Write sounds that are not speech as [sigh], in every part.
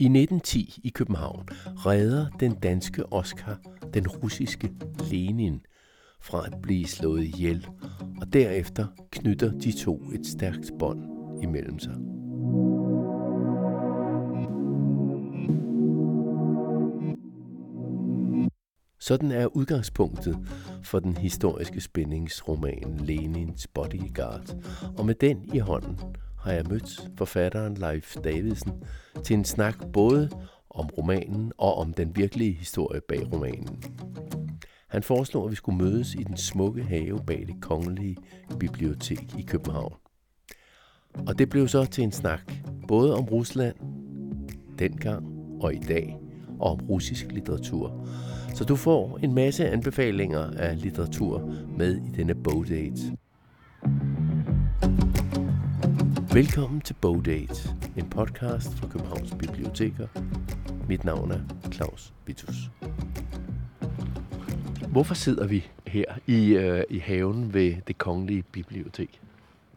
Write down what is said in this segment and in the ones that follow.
I 1910 i København redder den danske Oscar den russiske Lenin fra at blive slået ihjel, og derefter knytter de to et stærkt bånd imellem sig. Sådan er udgangspunktet for den historiske spændingsroman Lenins Bodyguard, og med den i hånden har jeg mødt forfatteren Leif Davidsen til en snak både om romanen og om den virkelige historie bag romanen. Han foreslog, at vi skulle mødes i den smukke have bag det kongelige bibliotek i København. Og det blev så til en snak, både om Rusland, dengang og i dag, og om russisk litteratur. Så du får en masse anbefalinger af litteratur med i denne bogdate. Velkommen til Bogdate, en podcast fra Københavns Biblioteker. Mit navn er Claus Vitus. Hvorfor sidder vi her i, øh, i haven ved det kongelige bibliotek?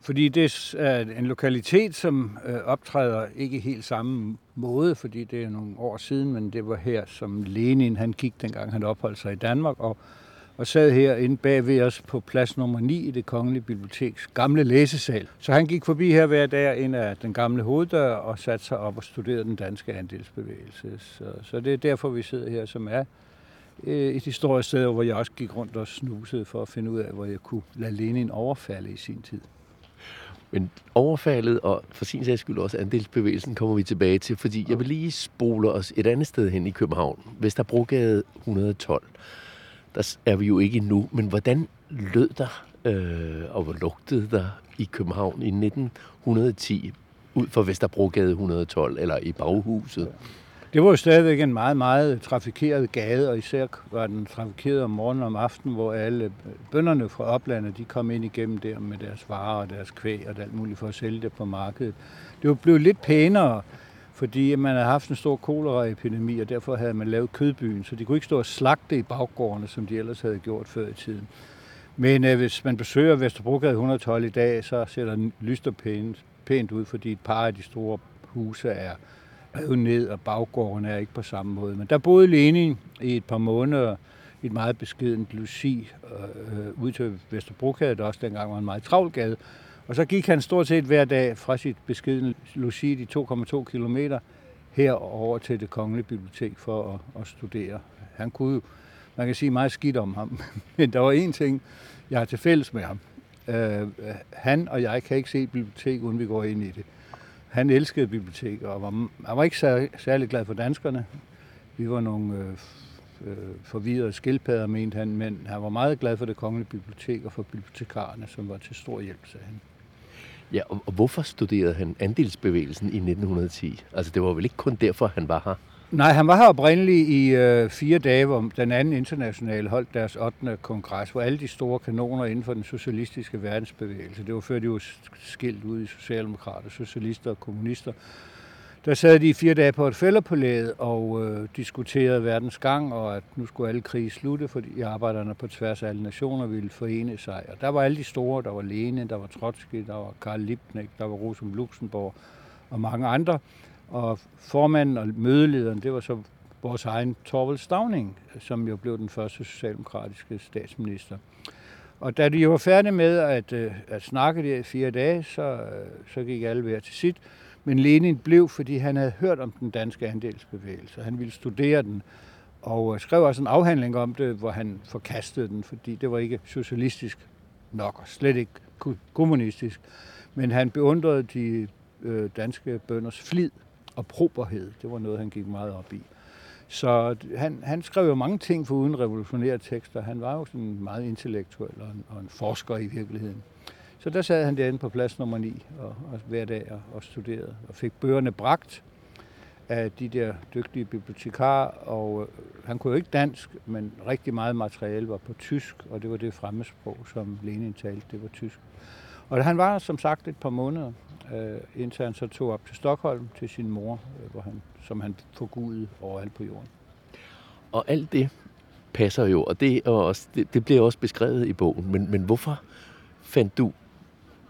Fordi det er en lokalitet, som øh, optræder ikke helt samme måde, fordi det er nogle år siden, men det var her, som Lenin han gik, dengang han opholdt sig i Danmark, og, og sad her inde bag ved os på plads nummer 9 i det kongelige biblioteks gamle læsesal. Så han gik forbi her hver dag ind af den gamle hoveddør og satte sig op og studerede den danske andelsbevægelse. Så, så det er derfor, vi sidder her, som er øh, et historisk sted, hvor jeg også gik rundt og snusede for at finde ud af, hvor jeg kunne lade Lenin overfalde i sin tid. Men overfaldet og for sin sags skyld også andelsbevægelsen kommer vi tilbage til, fordi jeg vil lige spole os et andet sted hen i København. Vesterbrogade 112. Der er vi jo ikke endnu, men hvordan lød der øh, og hvor lugtede der i København i 1910 ud for Vesterbrogade 112 eller i baghuset? Det var jo stadigvæk en meget, meget trafikeret gade, og især var den trafikeret om morgenen og om aftenen, hvor alle bønderne fra oplandet, de kom ind igennem der med deres varer og deres kvæg og alt muligt for at sælge det på markedet. Det var blevet lidt pænere, fordi man havde haft en stor koleraepidemi, og derfor havde man lavet kødbyen, så de kunne ikke stå og slagte i baggårdene, som de ellers havde gjort før i tiden. Men øh, hvis man besøger Vesterbrogade 112 i dag, så ser der lyst og pænt, pænt ud, fordi et par af de store huse er revet ned, og baggården er ikke på samme måde. Men der boede Lenin i et par måneder i et meget beskedent luci øh, øh, ud til Vesterbrogade, der også dengang var en meget travl gade. Og så gik han stort set hver dag fra sit beskidende logi de 2,2 kilometer, herover til det kongelige bibliotek for at, at studere. Han kunne jo, man kan sige meget skidt om ham, [laughs] men der var en ting, jeg har til fælles med ham. Øh, han og jeg kan ikke se et bibliotek, uden vi går ind i det. Han elskede biblioteker, og var, han var ikke sær, særlig glad for danskerne. Vi var nogle øh, øh, forvirrede skildpadder, mente han, men han var meget glad for det kongelige bibliotek og for bibliotekarerne, som var til stor hjælp, sagde han. Ja, og, og hvorfor studerede han andelsbevægelsen i 1910? Altså, det var vel ikke kun derfor, han var her? Nej, han var her oprindeligt i øh, fire dage, hvor den anden internationale holdt deres 8. kongres, hvor alle de store kanoner inden for den socialistiske verdensbevægelse, det var før de var skilt ud i socialdemokrater, socialister og kommunister, der sad de fire dage på et fælderpalæet og øh, diskuterede verdens gang, og at nu skulle alle krige slutte, fordi arbejderne på tværs af alle nationer ville forene sig. Og der var alle de store, der var Lenin, der var Trotsky, der var Karl Liebknecht, der var Rosa Luxemburg og mange andre. Og formanden og mødelederen, det var så vores egen Torvald Stavning, som jo blev den første socialdemokratiske statsminister. Og da de var færdige med at, øh, at snakke der i fire dage, så, øh, så gik alle hver til sit. Men Lenin blev, fordi han havde hørt om den danske andelsbevægelse. Han ville studere den, og øh, skrev også en afhandling om det, hvor han forkastede den, fordi det var ikke socialistisk nok, og slet ikke kommunistisk. Men han beundrede de danske bønders flid og proberhed. Det var noget, han gik meget op i. Så han, han skrev jo mange ting for uden revolutionære tekster. Han var jo sådan meget intellektuel og en, og en forsker i virkeligheden. Så der sad han derinde på plads nummer 9 og, og hver dag og, og studerede og fik bøgerne bragt af de der dygtige bibliotekarer, og øh, han kunne jo ikke dansk, men rigtig meget materiale var på tysk, og det var det fremmesprog, som Lenin talte, det var tysk. Og han var som sagt et par måneder, øh, indtil han så tog op til Stockholm til sin mor, øh, hvor han, som han forgudede overalt på jorden. Og alt det passer jo, og det, og også, det, det bliver også beskrevet i bogen, men, men hvorfor fandt du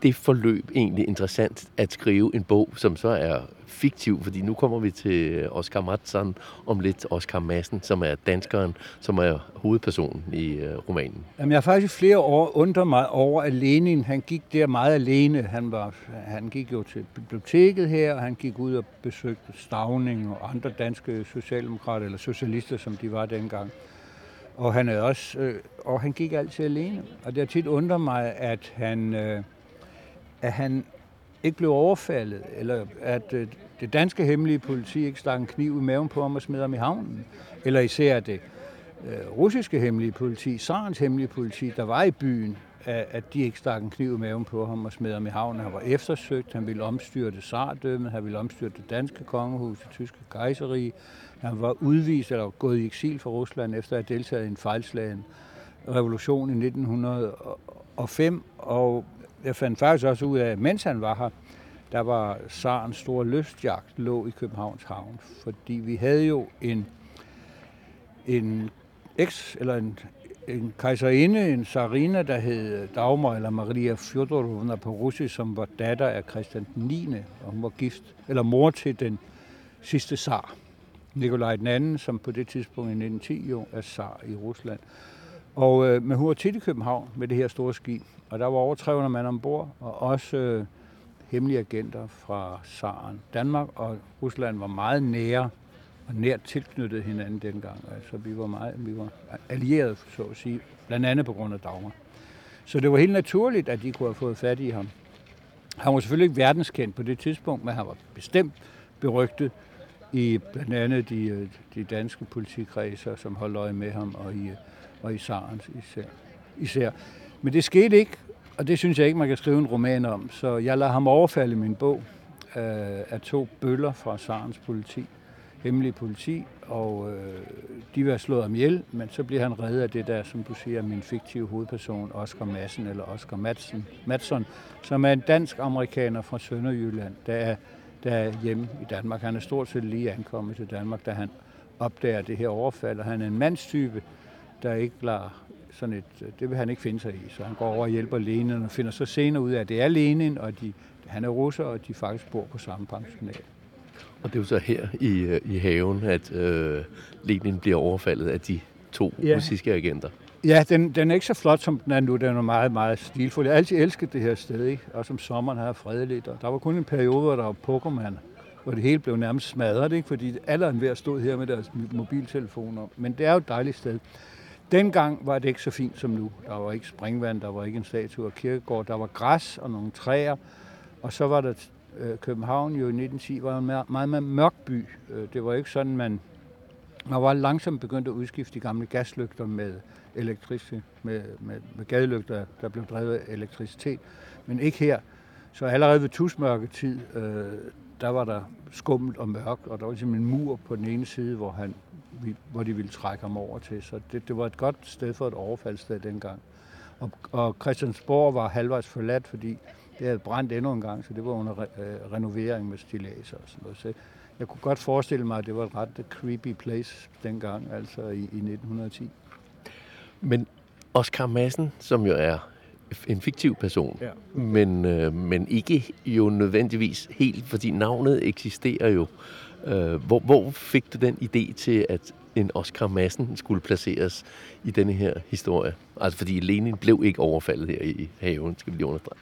det forløb egentlig interessant at skrive en bog, som så er fiktiv, fordi nu kommer vi til Oscar Madsen om lidt, Oscar Madsen, som er danskeren, som er hovedpersonen i øh, romanen. Jamen, jeg har faktisk flere år undret mig over, at Lenin, han gik der meget alene. Han, var, han gik jo til biblioteket her, og han gik ud og besøgte Stavning og andre danske socialdemokrater, eller socialister, som de var dengang. Og han, er også, øh, og han gik altid alene. Og det har tit undret mig, at han, øh, at han ikke blev overfaldet, eller at øh, det danske hemmelige politi ikke stak en kniv i maven på ham og smed ham i havnen. Eller især det øh, russiske hemmelige politi, Sarens hemmelige politi, der var i byen, at, at de ikke stak en kniv i maven på ham og smed ham i havnen. Han var eftersøgt, han ville omstyrte sardømmet, han ville omstyrte det danske kongehus, det tyske kejserige. Han var udvist eller gået i eksil fra Rusland efter at have deltaget i en fejlslagen revolution i 1905, og jeg fandt faktisk også ud af, at mens han var her, der var Sarens store lystjagt lå i Københavns Havn, fordi vi havde jo en, en eks, eller en, en kejserinde, en Sarina, der hed Dagmar eller Maria Fjodorovna på russisk, som var datter af Christian 9. og hun var gift, eller mor til den sidste zar, Nikolaj den anden, som på det tidspunkt i 1910 jo er zar i Rusland. Og, øh, men hun var tit i København med det her store skib, og der var over 300 mand ombord, og også øh, hemmelige agenter fra Saren. Danmark og Rusland var meget nære og nært tilknyttet hinanden dengang. Altså, vi var, meget, vi var allierede, så at sige, blandt andet på grund af Dagmar. Så det var helt naturligt, at de kunne have fået fat i ham. Han var selvfølgelig ikke verdenskendt på det tidspunkt, men han var bestemt berygtet i blandt andet de, øh, de danske politikredser, som holdt øje med ham, og i, øh, og i Sarens især. især. Men det skete ikke, og det synes jeg ikke, man kan skrive en roman om. Så jeg lader ham overfalde min bog øh, af to bøller fra Sarens politi, hemmelig politi, og øh, de vil have slået ham ihjel, men så bliver han reddet af det der, som du siger, min fiktive hovedperson, Oscar Madsen, eller Oscar Madsen, Madsen, som er en dansk-amerikaner fra Sønderjylland, der er, der er hjemme i Danmark. Han er stort set lige ankommet til Danmark, da han opdager det her overfald, og han er en mandstype, der ikke lader sådan et, det vil han ikke finde sig i. Så han går over og hjælper Lenin og finder så senere ud af, at det er Lenin, og de, han er russer, og de faktisk bor på samme pensionat. Og det er jo så her i, øh, i haven, at øh, Lenin bliver overfaldet af de to ja. russiske agenter. Ja, den, den er ikke så flot, som den er nu. Den er meget, meget stilfuld. Jeg har altid elsket det her sted, ikke? og som sommeren har fredeligt. Og der var kun en periode, hvor der var Pokémon, hvor det hele blev nærmest smadret, ikke? fordi alle en stod her med deres mobiltelefoner. Men det er jo et dejligt sted. Dengang var det ikke så fint som nu. Der var ikke springvand, der var ikke en statue af kirkegård, der var græs og nogle træer. Og så var der øh, København jo i 1910 var en meget, meget mørk by. Øh, det var ikke sådan, man, man var langsomt begyndt at udskifte de gamle gaslygter med elektricitet, med, med, med gadelygter, der blev drevet af elektricitet. Men ikke her. Så allerede ved tusmørketid, øh, der var der skummelt og mørkt, og der var simpelthen en mur på den ene side, hvor han hvor de ville trække ham over til. Så det, det var et godt sted for et overfaldssted dengang. Og, og Christiansborg var halvvejs forladt, fordi det havde brændt endnu en gang, så det var under re, øh, renovering med stilaser og sådan noget. Så jeg kunne godt forestille mig, at det var et ret creepy place dengang, altså i, i 1910. Men Oscar Madsen, som jo er en fiktiv person, ja. men, øh, men ikke jo nødvendigvis helt, fordi navnet eksisterer jo. Øh, hvor, hvor fik du den idé til, at en Oscar Madsen skulle placeres i denne her historie? Altså fordi Lenin blev ikke overfaldet her i haven, skal vi lige understrege.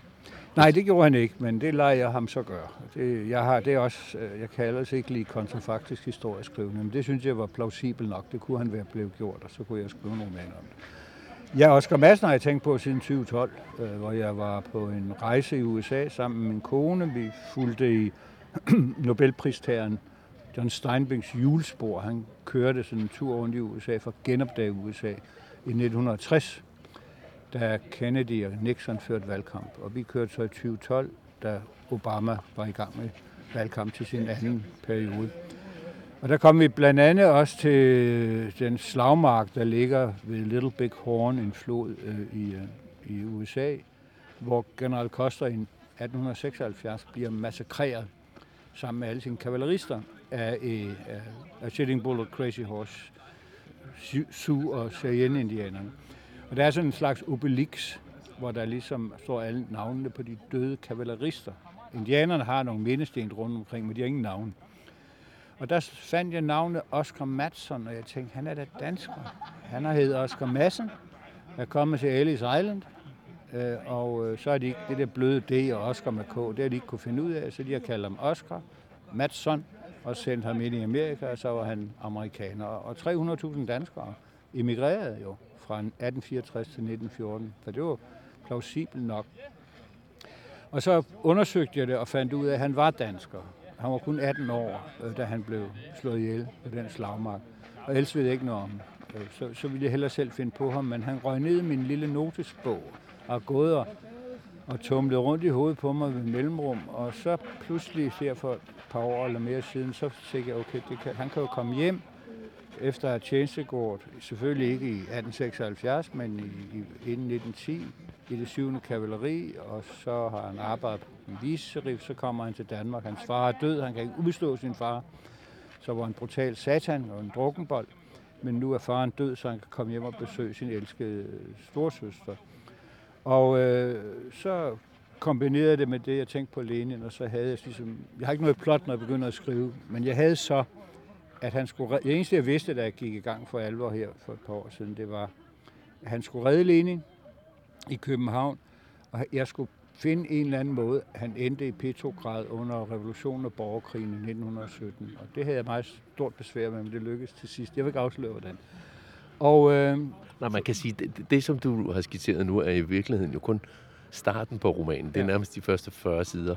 Nej, det gjorde han ikke, men det lader jeg ham så gøre. Det, jeg har det også, øh, jeg kan ellers ikke lide kontrafaktisk historieskrivning, men det synes jeg var plausibel nok. Det kunne han være blevet gjort, og så kunne jeg skrive nogle roman om det. Ja, Oscar Madsen har jeg tænkt på siden 2012, øh, hvor jeg var på en rejse i USA sammen med min kone. Vi fulgte i [clears throat] Nobelpristageren John Steinbecks julespor. Han kørte sådan en tur rundt i USA for at genopdage USA i 1960, da Kennedy og Nixon førte valgkamp. Og vi kørte så i 2012, da Obama var i gang med valgkamp til sin anden periode. Og der kom vi blandt andet også til den slagmark, der ligger ved Little Big Horn, en flod øh, i, øh, i USA, hvor general Custer i 1876 bliver massakreret sammen med alle sine kavalerister af, af, af Sitting Bull og Crazy Horse, Sioux og Cheyenne-indianerne. Og der er sådan en slags obelix hvor der ligesom står alle navnene på de døde kavalerister. Indianerne har nogle mindesten rundt omkring, men de har ingen navn. Og der fandt jeg navnet Oscar Matson, og jeg tænkte, han er da dansker. Han har heddet Oscar Madsen, er kommet til Ellis Island, øh, og øh, så er de ikke det der bløde D og Oscar med K, det har de ikke kunne finde ud af, så de har kaldt ham Oscar Matson og sendt ham ind i Amerika, og så var han amerikaner. Og 300.000 danskere emigrerede jo fra 1864 til 1914, for det var plausibelt nok. Og så undersøgte jeg det og fandt ud af, at han var dansker. Han var kun 18 år, øh, da han blev slået ihjel på den slagmark. Og ellers ved jeg ikke noget om øh, så, så ville jeg hellere selv finde på ham, men han røg ned i min lille notesbog og gået og, og tumlede rundt i hovedet på mig ved mellemrum, og så pludselig, her for et par år eller mere siden, så tænkte jeg, okay, det kan, han kan jo komme hjem efter at have tjenestegård, selvfølgelig ikke i 1876, men i, i, inden 1910, i det 7. kavaleri, og så har han arbejdet på en viserif, så kommer han til Danmark. Hans far er død, han kan ikke udstå sin far. Så var en brutal satan og en drukkenbold. Men nu er faren død, så han kan komme hjem og besøge sin elskede storsøster. Og øh, så kombinerede det med det, jeg tænkte på Lenin, og så havde jeg ligesom, jeg har ikke noget plot, når jeg begynder at skrive, men jeg havde så, at han skulle, det eneste jeg vidste, da jeg gik i gang for alvor her for et par år siden, det var, at han skulle redde Lenin i København, og jeg skulle finde en eller anden måde. Han endte i Petrograd under revolutionen og borgerkrigen i 1917, og det havde jeg meget stort besvær med, men det lykkedes til sidst. Jeg vil ikke afsløre, hvordan. Og, øh, Nej, man kan sige, det, det, som du har skitseret nu, er i virkeligheden jo kun starten på romanen. Det er ja. nærmest de første 40 sider.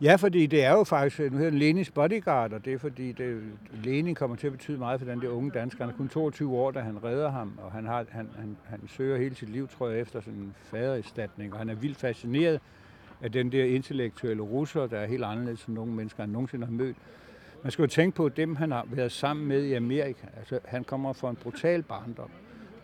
Ja, fordi det er jo faktisk, nu hedder Lenins bodyguard, og det er fordi, det, Lenin kommer til at betyde meget for den der unge dansker. Han er kun 22 år, da han redder ham, og han, har, han, han, han søger hele sit liv, tror jeg, efter sådan en fadererstatning, og han er vildt fascineret af den der intellektuelle russer, der er helt anderledes end nogle mennesker, han nogensinde har mødt. Man skal jo tænke på dem, han har været sammen med i Amerika. Altså, han kommer fra en brutal barndom.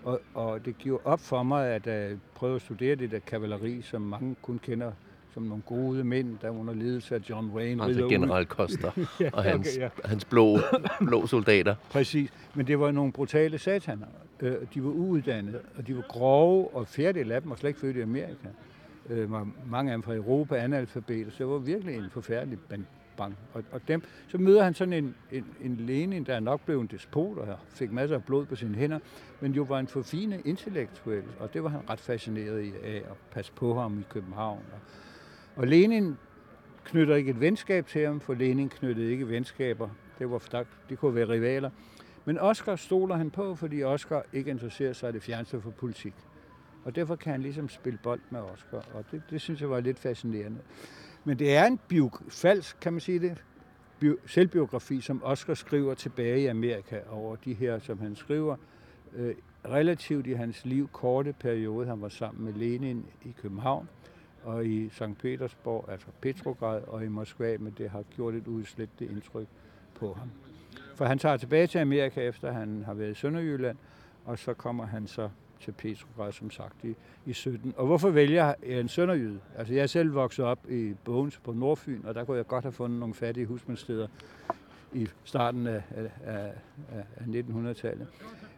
Og, og det giver op for mig at uh, prøve at studere det der kavaleri, som mange kun kender som nogle gode mænd, der under ledelse af John Wayne. Altså general Coster [laughs] ja, og hans, okay, ja. hans blå, blå soldater. Præcis, men det var nogle brutale sataner. Øh, de var uuddannede, og de var grove, og fjerdedel af dem var slet ikke født i Amerika. Øh, mange af dem fra Europa, analfabeter, så det var virkelig en forfærdelig bang. Og, og dem, så møder han sådan en, en, en Lenin, der er nok blevet en despot og fik masser af blod på sine hænder, men jo var en forfinet intellektuel, og det var han ret fascineret af at passe på ham i København. Og, og Lenin knytter ikke et venskab til ham, for Lenin knyttede ikke venskaber. Det, var, det kunne være rivaler. Men Oscar stoler han på, fordi Oscar ikke interesserer sig det fjerneste for politik. Og derfor kan han ligesom spille bold med Oscar, og det, det synes jeg var lidt fascinerende. Men det er en biog- falsk, kan man sige det, bio, selvbiografi, som Oscar skriver tilbage i Amerika over de her, som han skriver, øh, relativt i hans liv korte periode. Han var sammen med Lenin i København og i St. Petersborg, altså Petrograd og i Moskva, men det har gjort et udslættet indtryk på ham. For han tager tilbage til Amerika, efter han har været i Sønderjylland, og så kommer han så til Petrograd, som sagt, i, i 17. Og hvorfor vælger jeg en sønderjyde? Altså, jeg er selv vokset op i Bogens på Nordfyn, og der kunne jeg godt have fundet nogle fattige husmandssteder i starten af, af, af, af 1900-tallet.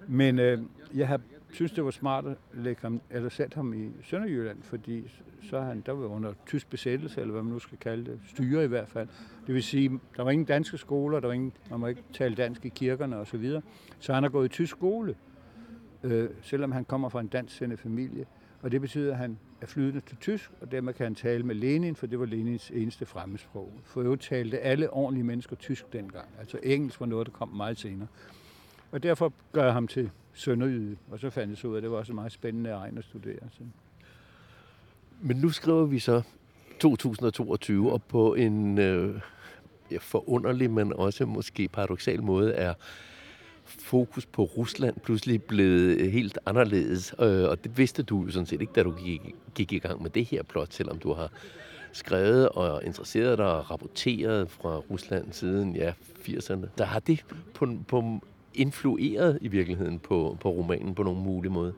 Men øh, jeg har synes, det var smart at lægge ham, eller sætte ham i Sønderjylland, fordi så han, der var under tysk besættelse, eller hvad man nu skal kalde det, styre i hvert fald. Det vil sige, der var ingen danske skoler, der var ingen, man må ikke tale dansk i kirkerne osv. Så, videre. så han har gået i tysk skole, øh, selvom han kommer fra en dansk familie. Og det betyder, at han er flydende til tysk, og dermed kan han tale med Lenin, for det var Lenins eneste fremmedsprog. For øvrigt talte alle ordentlige mennesker tysk dengang. Altså engelsk var noget, der kom meget senere. Og derfor gør jeg ham til sønderjyde, og så fandt jeg så ud af, at det var også meget spændende egen at studere. Så. Men nu skriver vi så 2022, og på en øh, forunderlig, men også måske paradoxal måde er fokus på Rusland pludselig blevet øh, helt anderledes. Øh, og det vidste du jo sådan set ikke, da du gik, gik i gang med det her plot, selvom du har skrevet og interesseret dig og rapporteret fra Rusland siden ja, 80'erne. Der har det på, på influeret i virkeligheden på, på romanen på nogen mulig måde?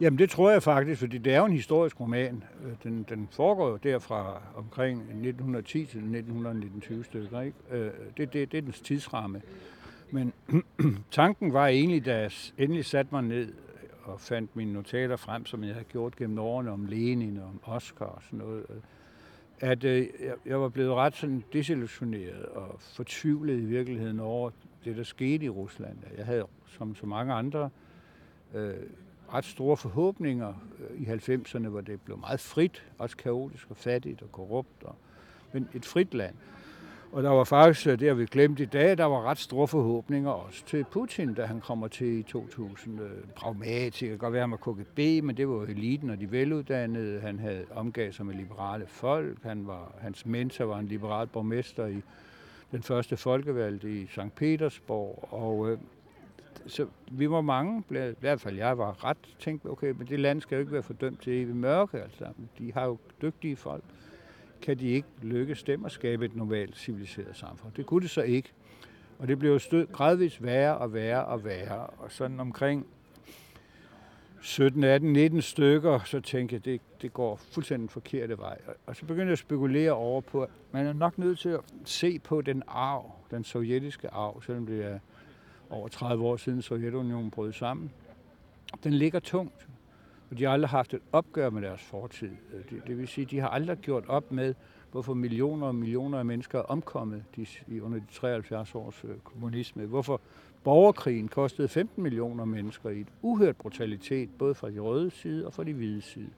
Jamen det tror jeg faktisk, fordi det er jo en historisk roman. Øh, den, den foregår jo derfra omkring 1910 til 1919 stykker. Ikke? Det, det, det er dens tidsramme. Men [clears throat] tanken var egentlig, da jeg endelig satte mig ned og fandt mine notater frem, som jeg havde gjort gennem årene om Lenin og om Oscar og sådan noget, at øh, jeg var blevet ret sådan desillusioneret og fortvivlet i virkeligheden over det, der skete i Rusland. Jeg havde, som så mange andre, øh, ret store forhåbninger i 90'erne, hvor det blev meget frit, også kaotisk og fattigt og korrupt, og, men et frit land. Og der var faktisk, øh, det har vi glemt i dag, der var ret store forhåbninger også til Putin, da han kommer til i 2000. Øh, pragmatisk, det kan godt være med KGB, men det var jo eliten og de veluddannede. Han havde omgav sig med liberale folk. Han var, hans mentor var en liberal borgmester i den første folkevalg i St. Petersborg. Og øh, så vi var mange, i hvert fald jeg var ret tænkt, okay, men det land skal jo ikke være fordømt til evig mørke. Altså. De har jo dygtige folk kan de ikke lykkes dem at skabe et normalt civiliseret samfund. Det kunne det så ikke. Og det blev stød gradvist værre og værre og værre. Og sådan omkring 17, 18, 19 stykker, så tænkte jeg, det, det går fuldstændig forkerte vej. Og så begyndte jeg at spekulere over på, at man er nok nødt til at se på den arv, den sovjetiske arv, selvom det er over 30 år siden Sovjetunionen brød sammen. Den ligger tungt. Og de har aldrig haft et opgør med deres fortid. Øh, det, det vil sige, de har aldrig gjort op med, hvorfor millioner og millioner af mennesker er omkommet de, under de 73 års øh, kommunisme. Hvorfor borgerkrigen kostede 15 millioner mennesker i et uhørt brutalitet, både fra de røde side og fra de hvide side.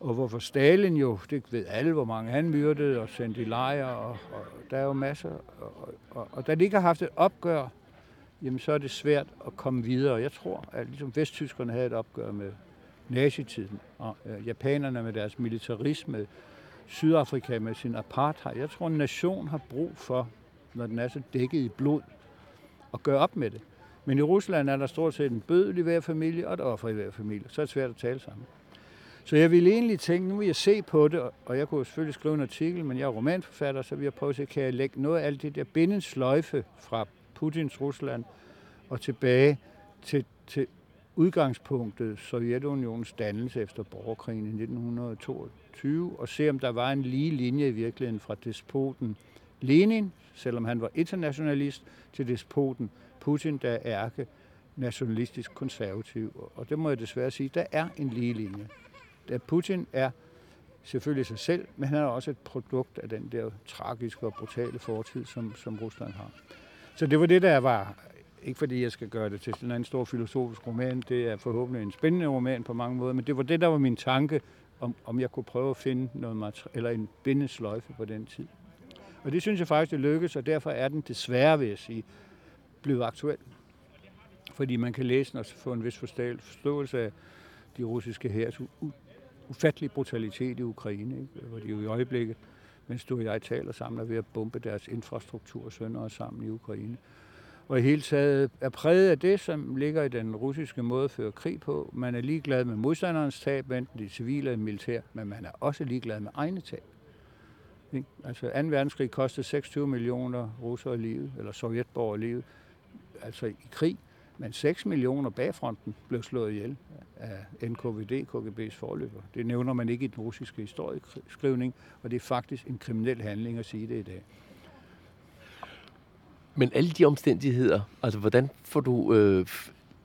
Og hvorfor Stalin jo, det ved alle, hvor mange han myrdede og sendte i lejre, og, og der er jo masser. Og, og, og da de ikke har haft et opgør, jamen så er det svært at komme videre. Jeg tror, at ligesom vesttyskerne havde et opgør med nazitiden, og øh, japanerne med deres militarisme, Sydafrika med sin apartheid. Jeg tror, en nation har brug for, når den er så dækket i blod, at gøre op med det. Men i Rusland er der stort set en bødel i hver familie og et offer i hver familie. Så er det svært at tale sammen. Så jeg ville egentlig tænke, nu vil jeg se på det, og jeg kunne selvfølgelig skrive en artikel, men jeg er romanforfatter, så vil jeg prøve at se, kan jeg lægge noget af alt det der bindensløjfe fra Putins Rusland og tilbage til, til udgangspunktet Sovjetunionens dannelse efter borgerkrigen i 1922, og se om der var en lige linje i virkeligheden fra despoten Lenin, selvom han var internationalist, til despoten Putin, der er ærke nationalistisk konservativ. Og det må jeg desværre sige, der er en lige linje. Da Putin er selvfølgelig sig selv, men han er også et produkt af den der tragiske og brutale fortid, som, som Rusland har. Så det var det, der var ikke fordi jeg skal gøre det til sådan en stor filosofisk roman, det er forhåbentlig en spændende roman på mange måder, men det var det, der var min tanke, om, om jeg kunne prøve at finde noget eller en bindesløjfe på den tid. Og det synes jeg faktisk, det lykkedes, og derfor er den desværre, vil jeg sige, blevet aktuel. Fordi man kan læse den og få en vis forståelse af de russiske hærs ufattelige brutalitet i Ukraine, ikke? hvor de jo i øjeblikket, mens du og jeg taler sammen, er ved at bombe deres infrastruktur sønder og sammen i Ukraine og i hele taget er præget af det, som ligger i den russiske måde at føre krig på. Man er ligeglad med modstanderens tab, enten det civile eller militær, men man er også ligeglad med egne tab. Altså 2. verdenskrig kostede 26 millioner russere livet, eller sovjetborgere livet, altså i krig, men 6 millioner bagfronten blev slået ihjel af NKVD, KGB's forløber. Det nævner man ikke i den russiske historieskrivning, og det er faktisk en kriminel handling at sige det i dag. Men alle de omstændigheder, altså hvordan får du øh,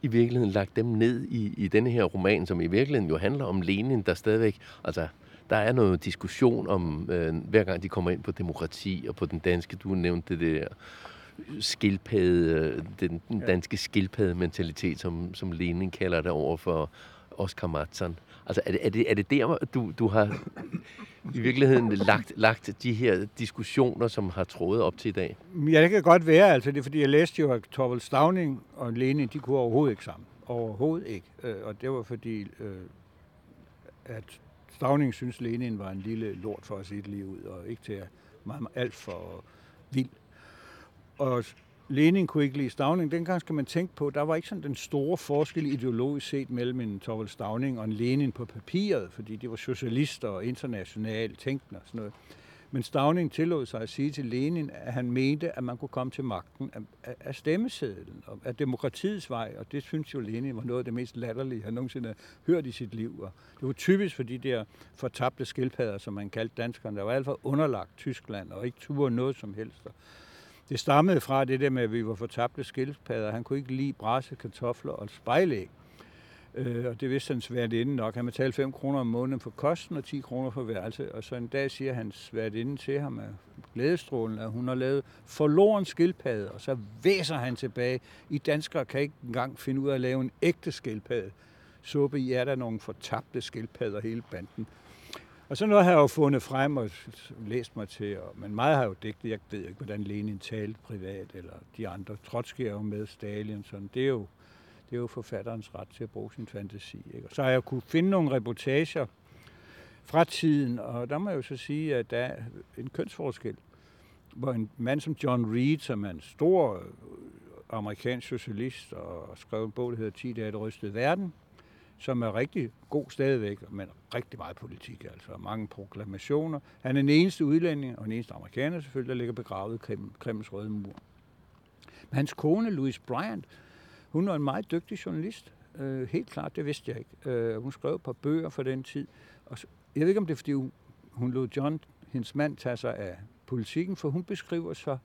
i virkeligheden lagt dem ned i, i denne her roman, som i virkeligheden jo handler om Lenin, der stadigvæk, altså der er noget diskussion om, øh, hver gang de kommer ind på demokrati og på den danske, du nævnte det der skildpadde, øh, den, den danske skildpadde-mentalitet, som, som Lenin kalder det over for Oscar Matzan. Altså er det, er det, er det der, du, du har i virkeligheden lagt, lagt de her diskussioner, som har trådet op til i dag? Ja, det kan godt være. Altså, det er fordi, jeg læste jo, at Torvald Stavning og Lene, de kunne overhovedet ikke sammen. Overhovedet ikke. Øh, og det var fordi, øh, at Stavning synes, Lenin var en lille lort for at sige det lige ud, og ikke til at meget, alt for vild. Og Lenin kunne ikke lide Stavning. Dengang skal man tænke på, der var ikke sådan den store forskel ideologisk set mellem en Torvald Stavning og en Lenin på papiret, fordi de var socialister og internationalt tænkende og sådan noget. Men Stavning tillod sig at sige til Lenin, at han mente, at man kunne komme til magten af, af stemmesedlen, og af demokratiets vej, og det synes jo Lenin var noget af det mest latterlige, han nogensinde har hørt i sit liv. Og det var typisk for de der fortabte skildpadder, som man kaldte danskerne, der var i hvert fald underlagt Tyskland og ikke turde noget som helst. Det stammede fra det der med, at vi var fortabte skildpadder. Han kunne ikke lide brasse, kartofler og spejlæg. Øh, og det vidste hans værtinde nok. Han betalte 5 kroner om måneden for kosten og 10 kroner for værelse. Og så en dag siger hans værtinde til ham af glædestrålen, at hun har lavet forloren skildpadde. Og så væser han tilbage. I danskere kan ikke engang finde ud af at lave en ægte skildpadde. Suppe i er der nogle fortabte skildpadder hele banden. Og så noget har jeg jo fundet frem og læst mig til, og, men meget har jeg jo digtet. Jeg ved ikke, hvordan Lenin talte privat, eller de andre. Trotsky er jo med, Stalin, sådan. Det er jo det er jo forfatterens ret til at bruge sin fantasi. Ikke? så har jeg kunne finde nogle reportager fra tiden, og der må jeg jo så sige, at der er en kønsforskel, hvor en mand som John Reed, som er en stor øh, amerikansk socialist og skrev en bog, der hedder 10 dage, der rystede verden, som er rigtig god stadigvæk, men rigtig meget politik, altså mange proklamationer. Han er den eneste udlænding, og den eneste amerikaner selvfølgelig, der ligger begravet i Kremls røde mur. Men hans kone, Louise Bryant, hun var en meget dygtig journalist. Øh, helt klart, det vidste jeg ikke. Øh, hun skrev et par bøger for den tid. Og så, jeg ved ikke, om det er, fordi hun, hun lod John, hendes mand, tage sig af politikken, for hun beskriver så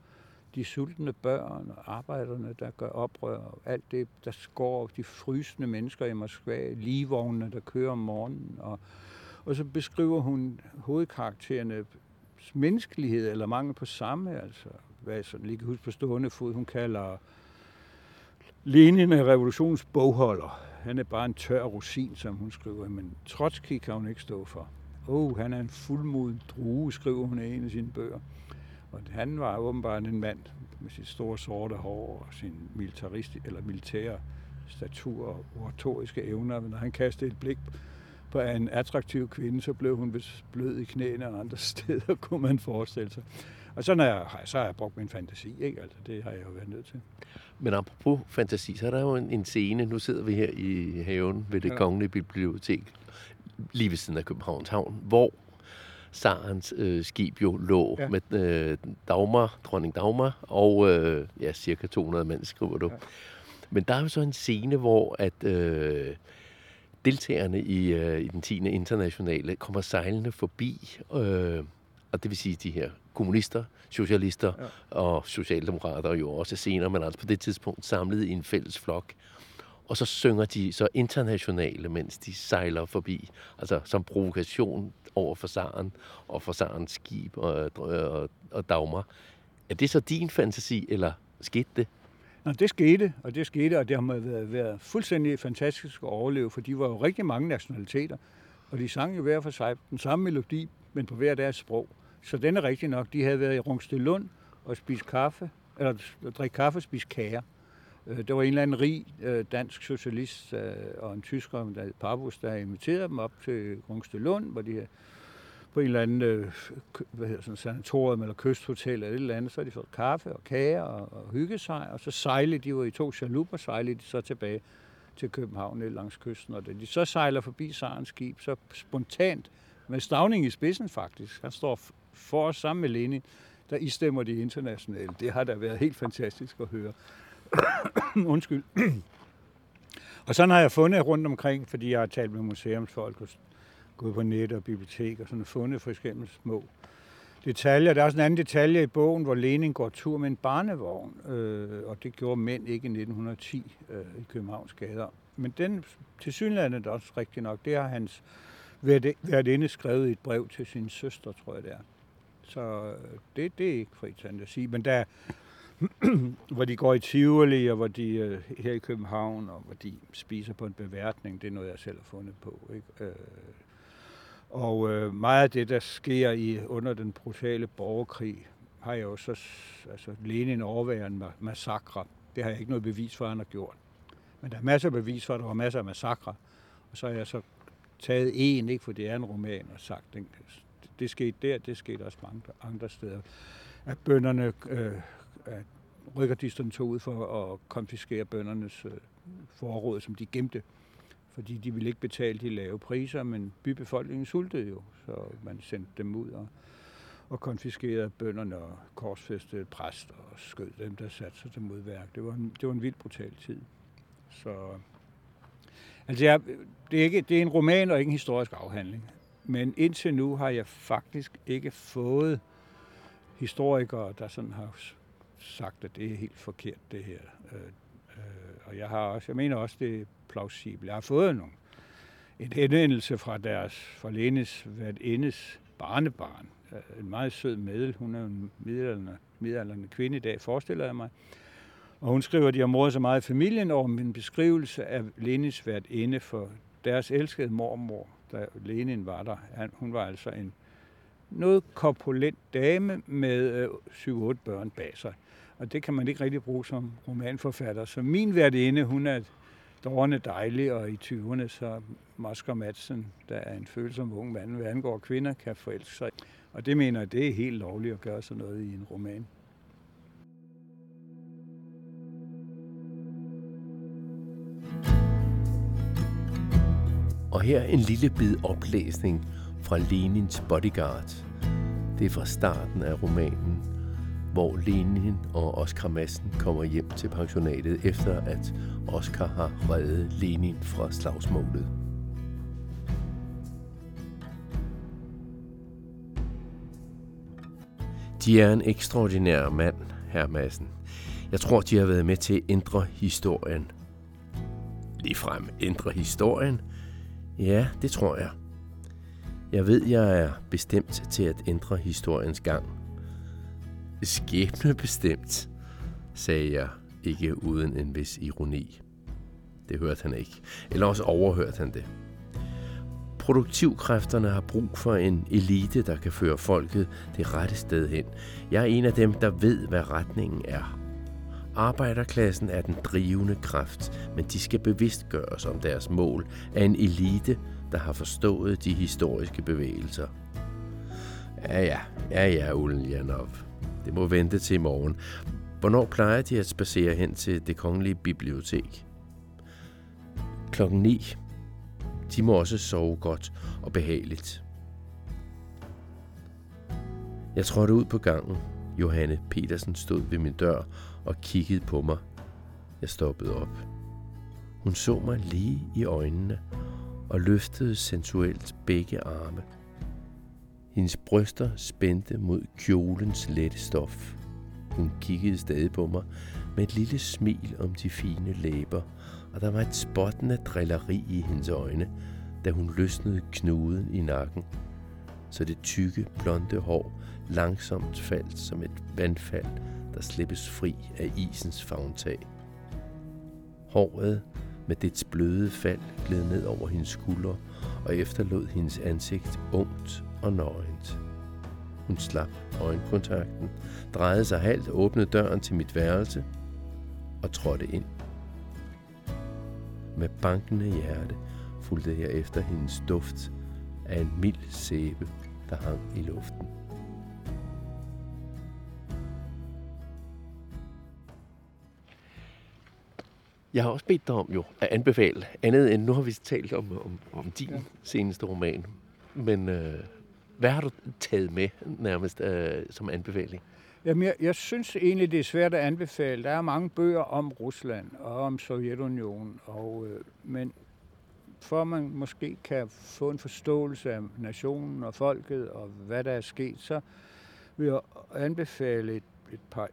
de sultne børn og arbejderne, der gør oprør, og alt det, der skår de frysende mennesker i Moskva, ligevognene, der kører om morgenen, og, og så beskriver hun hovedkaraktererne menneskelighed eller mangel på samme, altså hvad jeg sådan lige kan huske på stående fod, hun kalder Lenin er revolutionens bogholder. Han er bare en tør rosin, som hun skriver, men Trotsky kan hun ikke stå for. Oh, han er en fuldmoden drue, skriver hun i en af sine bøger. Og han var åbenbart en mand med sit store sorte hår og sin militarist, eller militære statur og oratoriske evner. Men når han kastede et blik på en attraktiv kvinde, så blev hun blød i knæene og andre [laughs] steder, kunne man forestille sig. Og sådan er, så har jeg brugt min fantasi, ikke? Altså, det har jeg jo været nødt til. Men apropos fantasi, så er der jo en, en scene, nu sidder vi her i haven ved det ja. kongelige bibliotek, lige ved siden af Københavns Havn, hvor Sarens øh, skib jo lå ja. med øh, Dagmar, dronning Dagmar, og øh, ja, cirka 200 mænd, skriver du. Ja. Men der er jo så en scene, hvor at øh, deltagerne i, øh, i den 10. internationale kommer sejlende forbi, øh, og det vil sige de her kommunister, socialister ja. og socialdemokrater jo også senere, men altså på det tidspunkt samlet i en fælles flok. Og så synger de så internationale, mens de sejler forbi, altså som provokation over for Saren og for Sarens skib og, og, og Dagmar. Er det så din fantasi, eller skete det? Nå, det skete, og det skete, og det har været, været fuldstændig fantastisk at overleve, for de var jo rigtig mange nationaliteter, og de sang jo hver for sig den samme melodi, men på hver deres sprog. Så den er rigtig nok. De havde været i Rungstedlund og spist kaffe, eller drikke kaffe og spist kager. Øh, der var en eller anden rig øh, dansk socialist øh, og en tysker, der hed Pabus, der inviterede dem op til Rungstelund, hvor de på en eller anden hvad hedder sådan, sanatorium eller kysthotel eller et eller andet, så de fået kaffe og kager og, og hygge sig, og så sejlede de jo i to chaluper, sejlede de så tilbage til København langs kysten, og da de så sejler forbi Sarens skib, så spontant med Stavning i spidsen faktisk, han står for os sammen med Lenin, der istemmer de internationale. Det har da været helt fantastisk at høre. [coughs] Undskyld. og sådan har jeg fundet rundt omkring, fordi jeg har talt med museumsfolk og gået på net og bibliotek og sådan fundet forskellige små detaljer. Der er også en anden detalje i bogen, hvor Lenin går tur med en barnevogn, øh, og det gjorde mænd ikke i 1910 øh, i Københavns gader. Men den til synligheden er også rigtigt nok. Det har hans været inde skrevet i et brev til sin søster, tror jeg det er. Så øh, det, det er ikke frit sige. Men der, [clears throat] hvor de går i Tivoli, og hvor de øh, her i København, og hvor de spiser på en beværtning, det er noget, jeg selv har fundet på. Ikke? Øh, og øh, meget af det, der sker i under den brutale borgerkrig, har jeg jo så, altså Lenin overværer en massakre. Det har jeg ikke noget bevis for, at han har gjort. Men der er masser af bevis for, at der var masser af massakre. Og så har jeg så taget en, ikke, for det er en roman, og sagt, den, det skete der, det skete også mange andre steder. At bønderne, øh, at rykkerdisterne tog ud for at konfiskere bøndernes øh, forråd, som de gemte. Fordi de ville ikke betale de lave priser, men bybefolkningen sultede jo, så man sendte dem ud og, og konfiskerede bønderne og korsfæstede præster og skød dem, der satte sig til modværk. Det var en, det var en vildt brutal tid. Så Altså, jeg, det, er ikke, det er en roman og ikke en historisk afhandling. Men indtil nu har jeg faktisk ikke fået historikere, der sådan har sagt, at det er helt forkert, det her. Øh, øh, Og jeg, har også, jeg mener også, det er plausibelt. Jeg har fået nogle, en henvendelse fra deres, fra Lenes indes barnebarn. Øh, en meget sød medel. Hun er en middelalderne, middelalderne kvinde i dag, forestiller jeg mig. Og hun skriver, at de har mordet så meget i familien over min beskrivelse af Lenis værtinde for deres elskede mormor, da Lenin var der. Hun var altså en noget korpulent dame med øh, 7-8 børn bag sig. Og det kan man ikke rigtig bruge som romanforfatter. Så min værtinde, hun er dårende dejlig, og i 20'erne så Masker Madsen, der er en følsom ung mand, hvad angår kvinder, kan forelske sig. Og det mener jeg, det er helt lovligt at gøre sådan noget i en roman. Og her en lille bid oplæsning fra Lenins Bodyguard. Det er fra starten af romanen, hvor Lenin og Oscar Madsen kommer hjem til pensionatet efter at Oscar har reddet Lenin fra slagsmålet. De er en ekstraordinær mand, herr Madsen. Jeg tror, de har været med til at ændre historien. Ligefrem ændre historien? Ja, det tror jeg. Jeg ved, jeg er bestemt til at ændre historiens gang. Skæbne bestemt, sagde jeg, ikke uden en vis ironi. Det hørte han ikke. Eller også overhørte han det. Produktivkræfterne har brug for en elite, der kan føre folket det rette sted hen. Jeg er en af dem, der ved, hvad retningen er. Arbejderklassen er den drivende kraft, men de skal bevidst gøres om deres mål af en elite, der har forstået de historiske bevægelser. Ja, ja, ja, ja, Uljanov. Det må vente til i morgen. Hvornår plejer de at spacere hen til det kongelige bibliotek? Klokken 9. De må også sove godt og behageligt. Jeg trådte ud på gangen. Johanne Petersen stod ved min dør og kiggede på mig. Jeg stoppede op. Hun så mig lige i øjnene og løftede sensuelt begge arme. Hendes bryster spændte mod kjolens lette stof. Hun kiggede stadig på mig med et lille smil om de fine læber, og der var et spottende drilleri i hendes øjne, da hun løsnede knuden i nakken, så det tykke, blonde hår langsomt faldt som et vandfald, der slippes fri af isens fagntag. Håret med dets bløde fald gled ned over hendes skuldre og efterlod hendes ansigt ungt og nøgent. Hun slap øjenkontakten, drejede sig halvt, åbnede døren til mit værelse og trådte ind. Med bankende hjerte fulgte jeg efter hendes duft af en mild sæbe, der hang i luften. Jeg har også bedt dig om jo at anbefale andet end, nu har vi talt om, om, om din ja. seneste roman, men øh, hvad har du taget med nærmest øh, som anbefaling? Jamen, jeg, jeg synes egentlig, det er svært at anbefale. Der er mange bøger om Rusland og om Sovjetunionen, og, øh, men for at man måske kan få en forståelse af nationen og folket og hvad der er sket, så vil jeg anbefale et, et par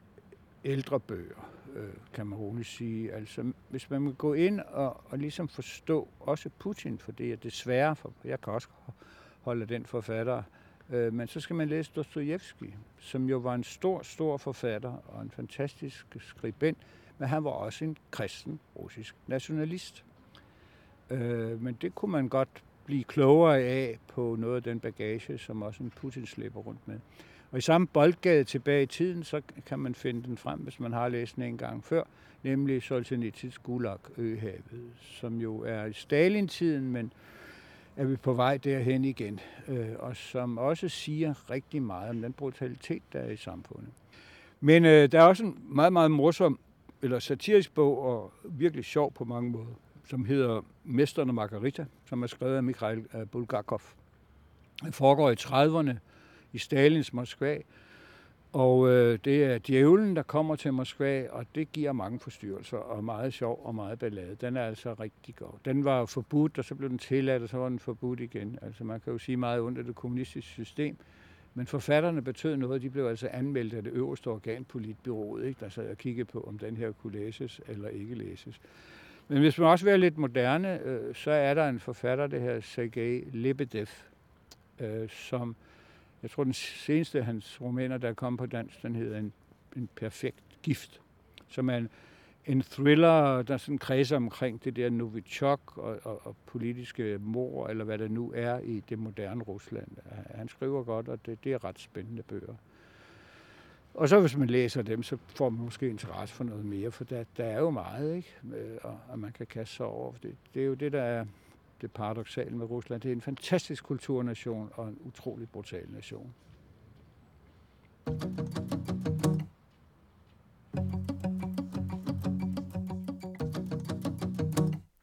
ældre bøger øh, kan man roligt sige. Altså, hvis man vil gå ind og, og ligesom forstå også Putin, for det er desværre, for jeg kan også holde den forfatter, øh, men så skal man læse Dostojevski, som jo var en stor, stor forfatter og en fantastisk skribent, men han var også en kristen russisk nationalist. Øh, men det kunne man godt blive klogere af på noget af den bagage, som også en Putin slæber rundt med. Og i samme boldgade tilbage i tiden, så kan man finde den frem, hvis man har læst den en gang før, nemlig Solzhenitsys Gulag Øhavet, som jo er i Stalin-tiden, men er vi på vej derhen igen, øh, og som også siger rigtig meget om den brutalitet, der er i samfundet. Men øh, der er også en meget, meget morsom, eller satirisk bog, og virkelig sjov på mange måder, som hedder Mesteren og Margarita, som er skrevet af Mikhail øh, Bulgakov. Den foregår i 30'erne, i Stalins Moskva. Og øh, det er djævlen, der kommer til Moskva, og det giver mange forstyrrelser, og meget sjov og meget ballade. Den er altså rigtig god. Den var forbudt, og så blev den tilladt, og så var den forbudt igen. Altså man kan jo sige meget ondt det kommunistiske system, Men forfatterne betød noget, de blev altså anmeldt af det øverste organ, politbyrået, ikke? der sad og kiggede på, om den her kunne læses eller ikke læses. Men hvis man også vil være lidt moderne, øh, så er der en forfatter, det her Sergej Lebedev, øh, som, jeg tror den seneste af hans romaner, der er kommet på dansk, den hedder En, en perfekt gift, som er en, en thriller, der sådan kredser omkring det der Novichok og, og, og politiske mor, eller hvad det nu er i det moderne Rusland. Han skriver godt, og det, det er ret spændende bøger. Og så hvis man læser dem, så får man måske interesse for noget mere, for der, der er jo meget, ikke? Øh, og, og man kan kaste sig over. Det, det er jo det, der er det paradoxale med Rusland. Det er en fantastisk kulturnation og en utrolig brutal nation.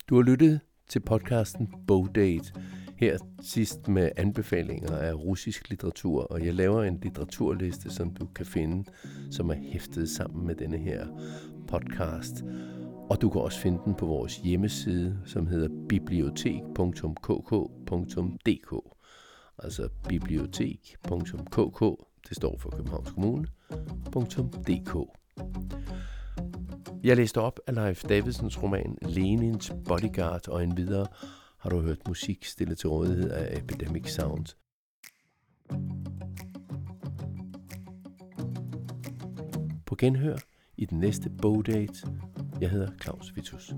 Du har lyttet til podcasten Bogdate, her sidst med anbefalinger af russisk litteratur, og jeg laver en litteraturliste, som du kan finde, som er hæftet sammen med denne her podcast. Og du kan også finde den på vores hjemmeside, som hedder bibliotek.kk.dk. Altså bibliotek.kk, det står for Københavns Kommune, .dk. Jeg læste op af Leif Davidsens roman Lenins Bodyguard, og en videre har du hørt musik stillet til rådighed af Epidemic Sound. På genhør i den næste bogdate. Jeg hedder Claus Vitus.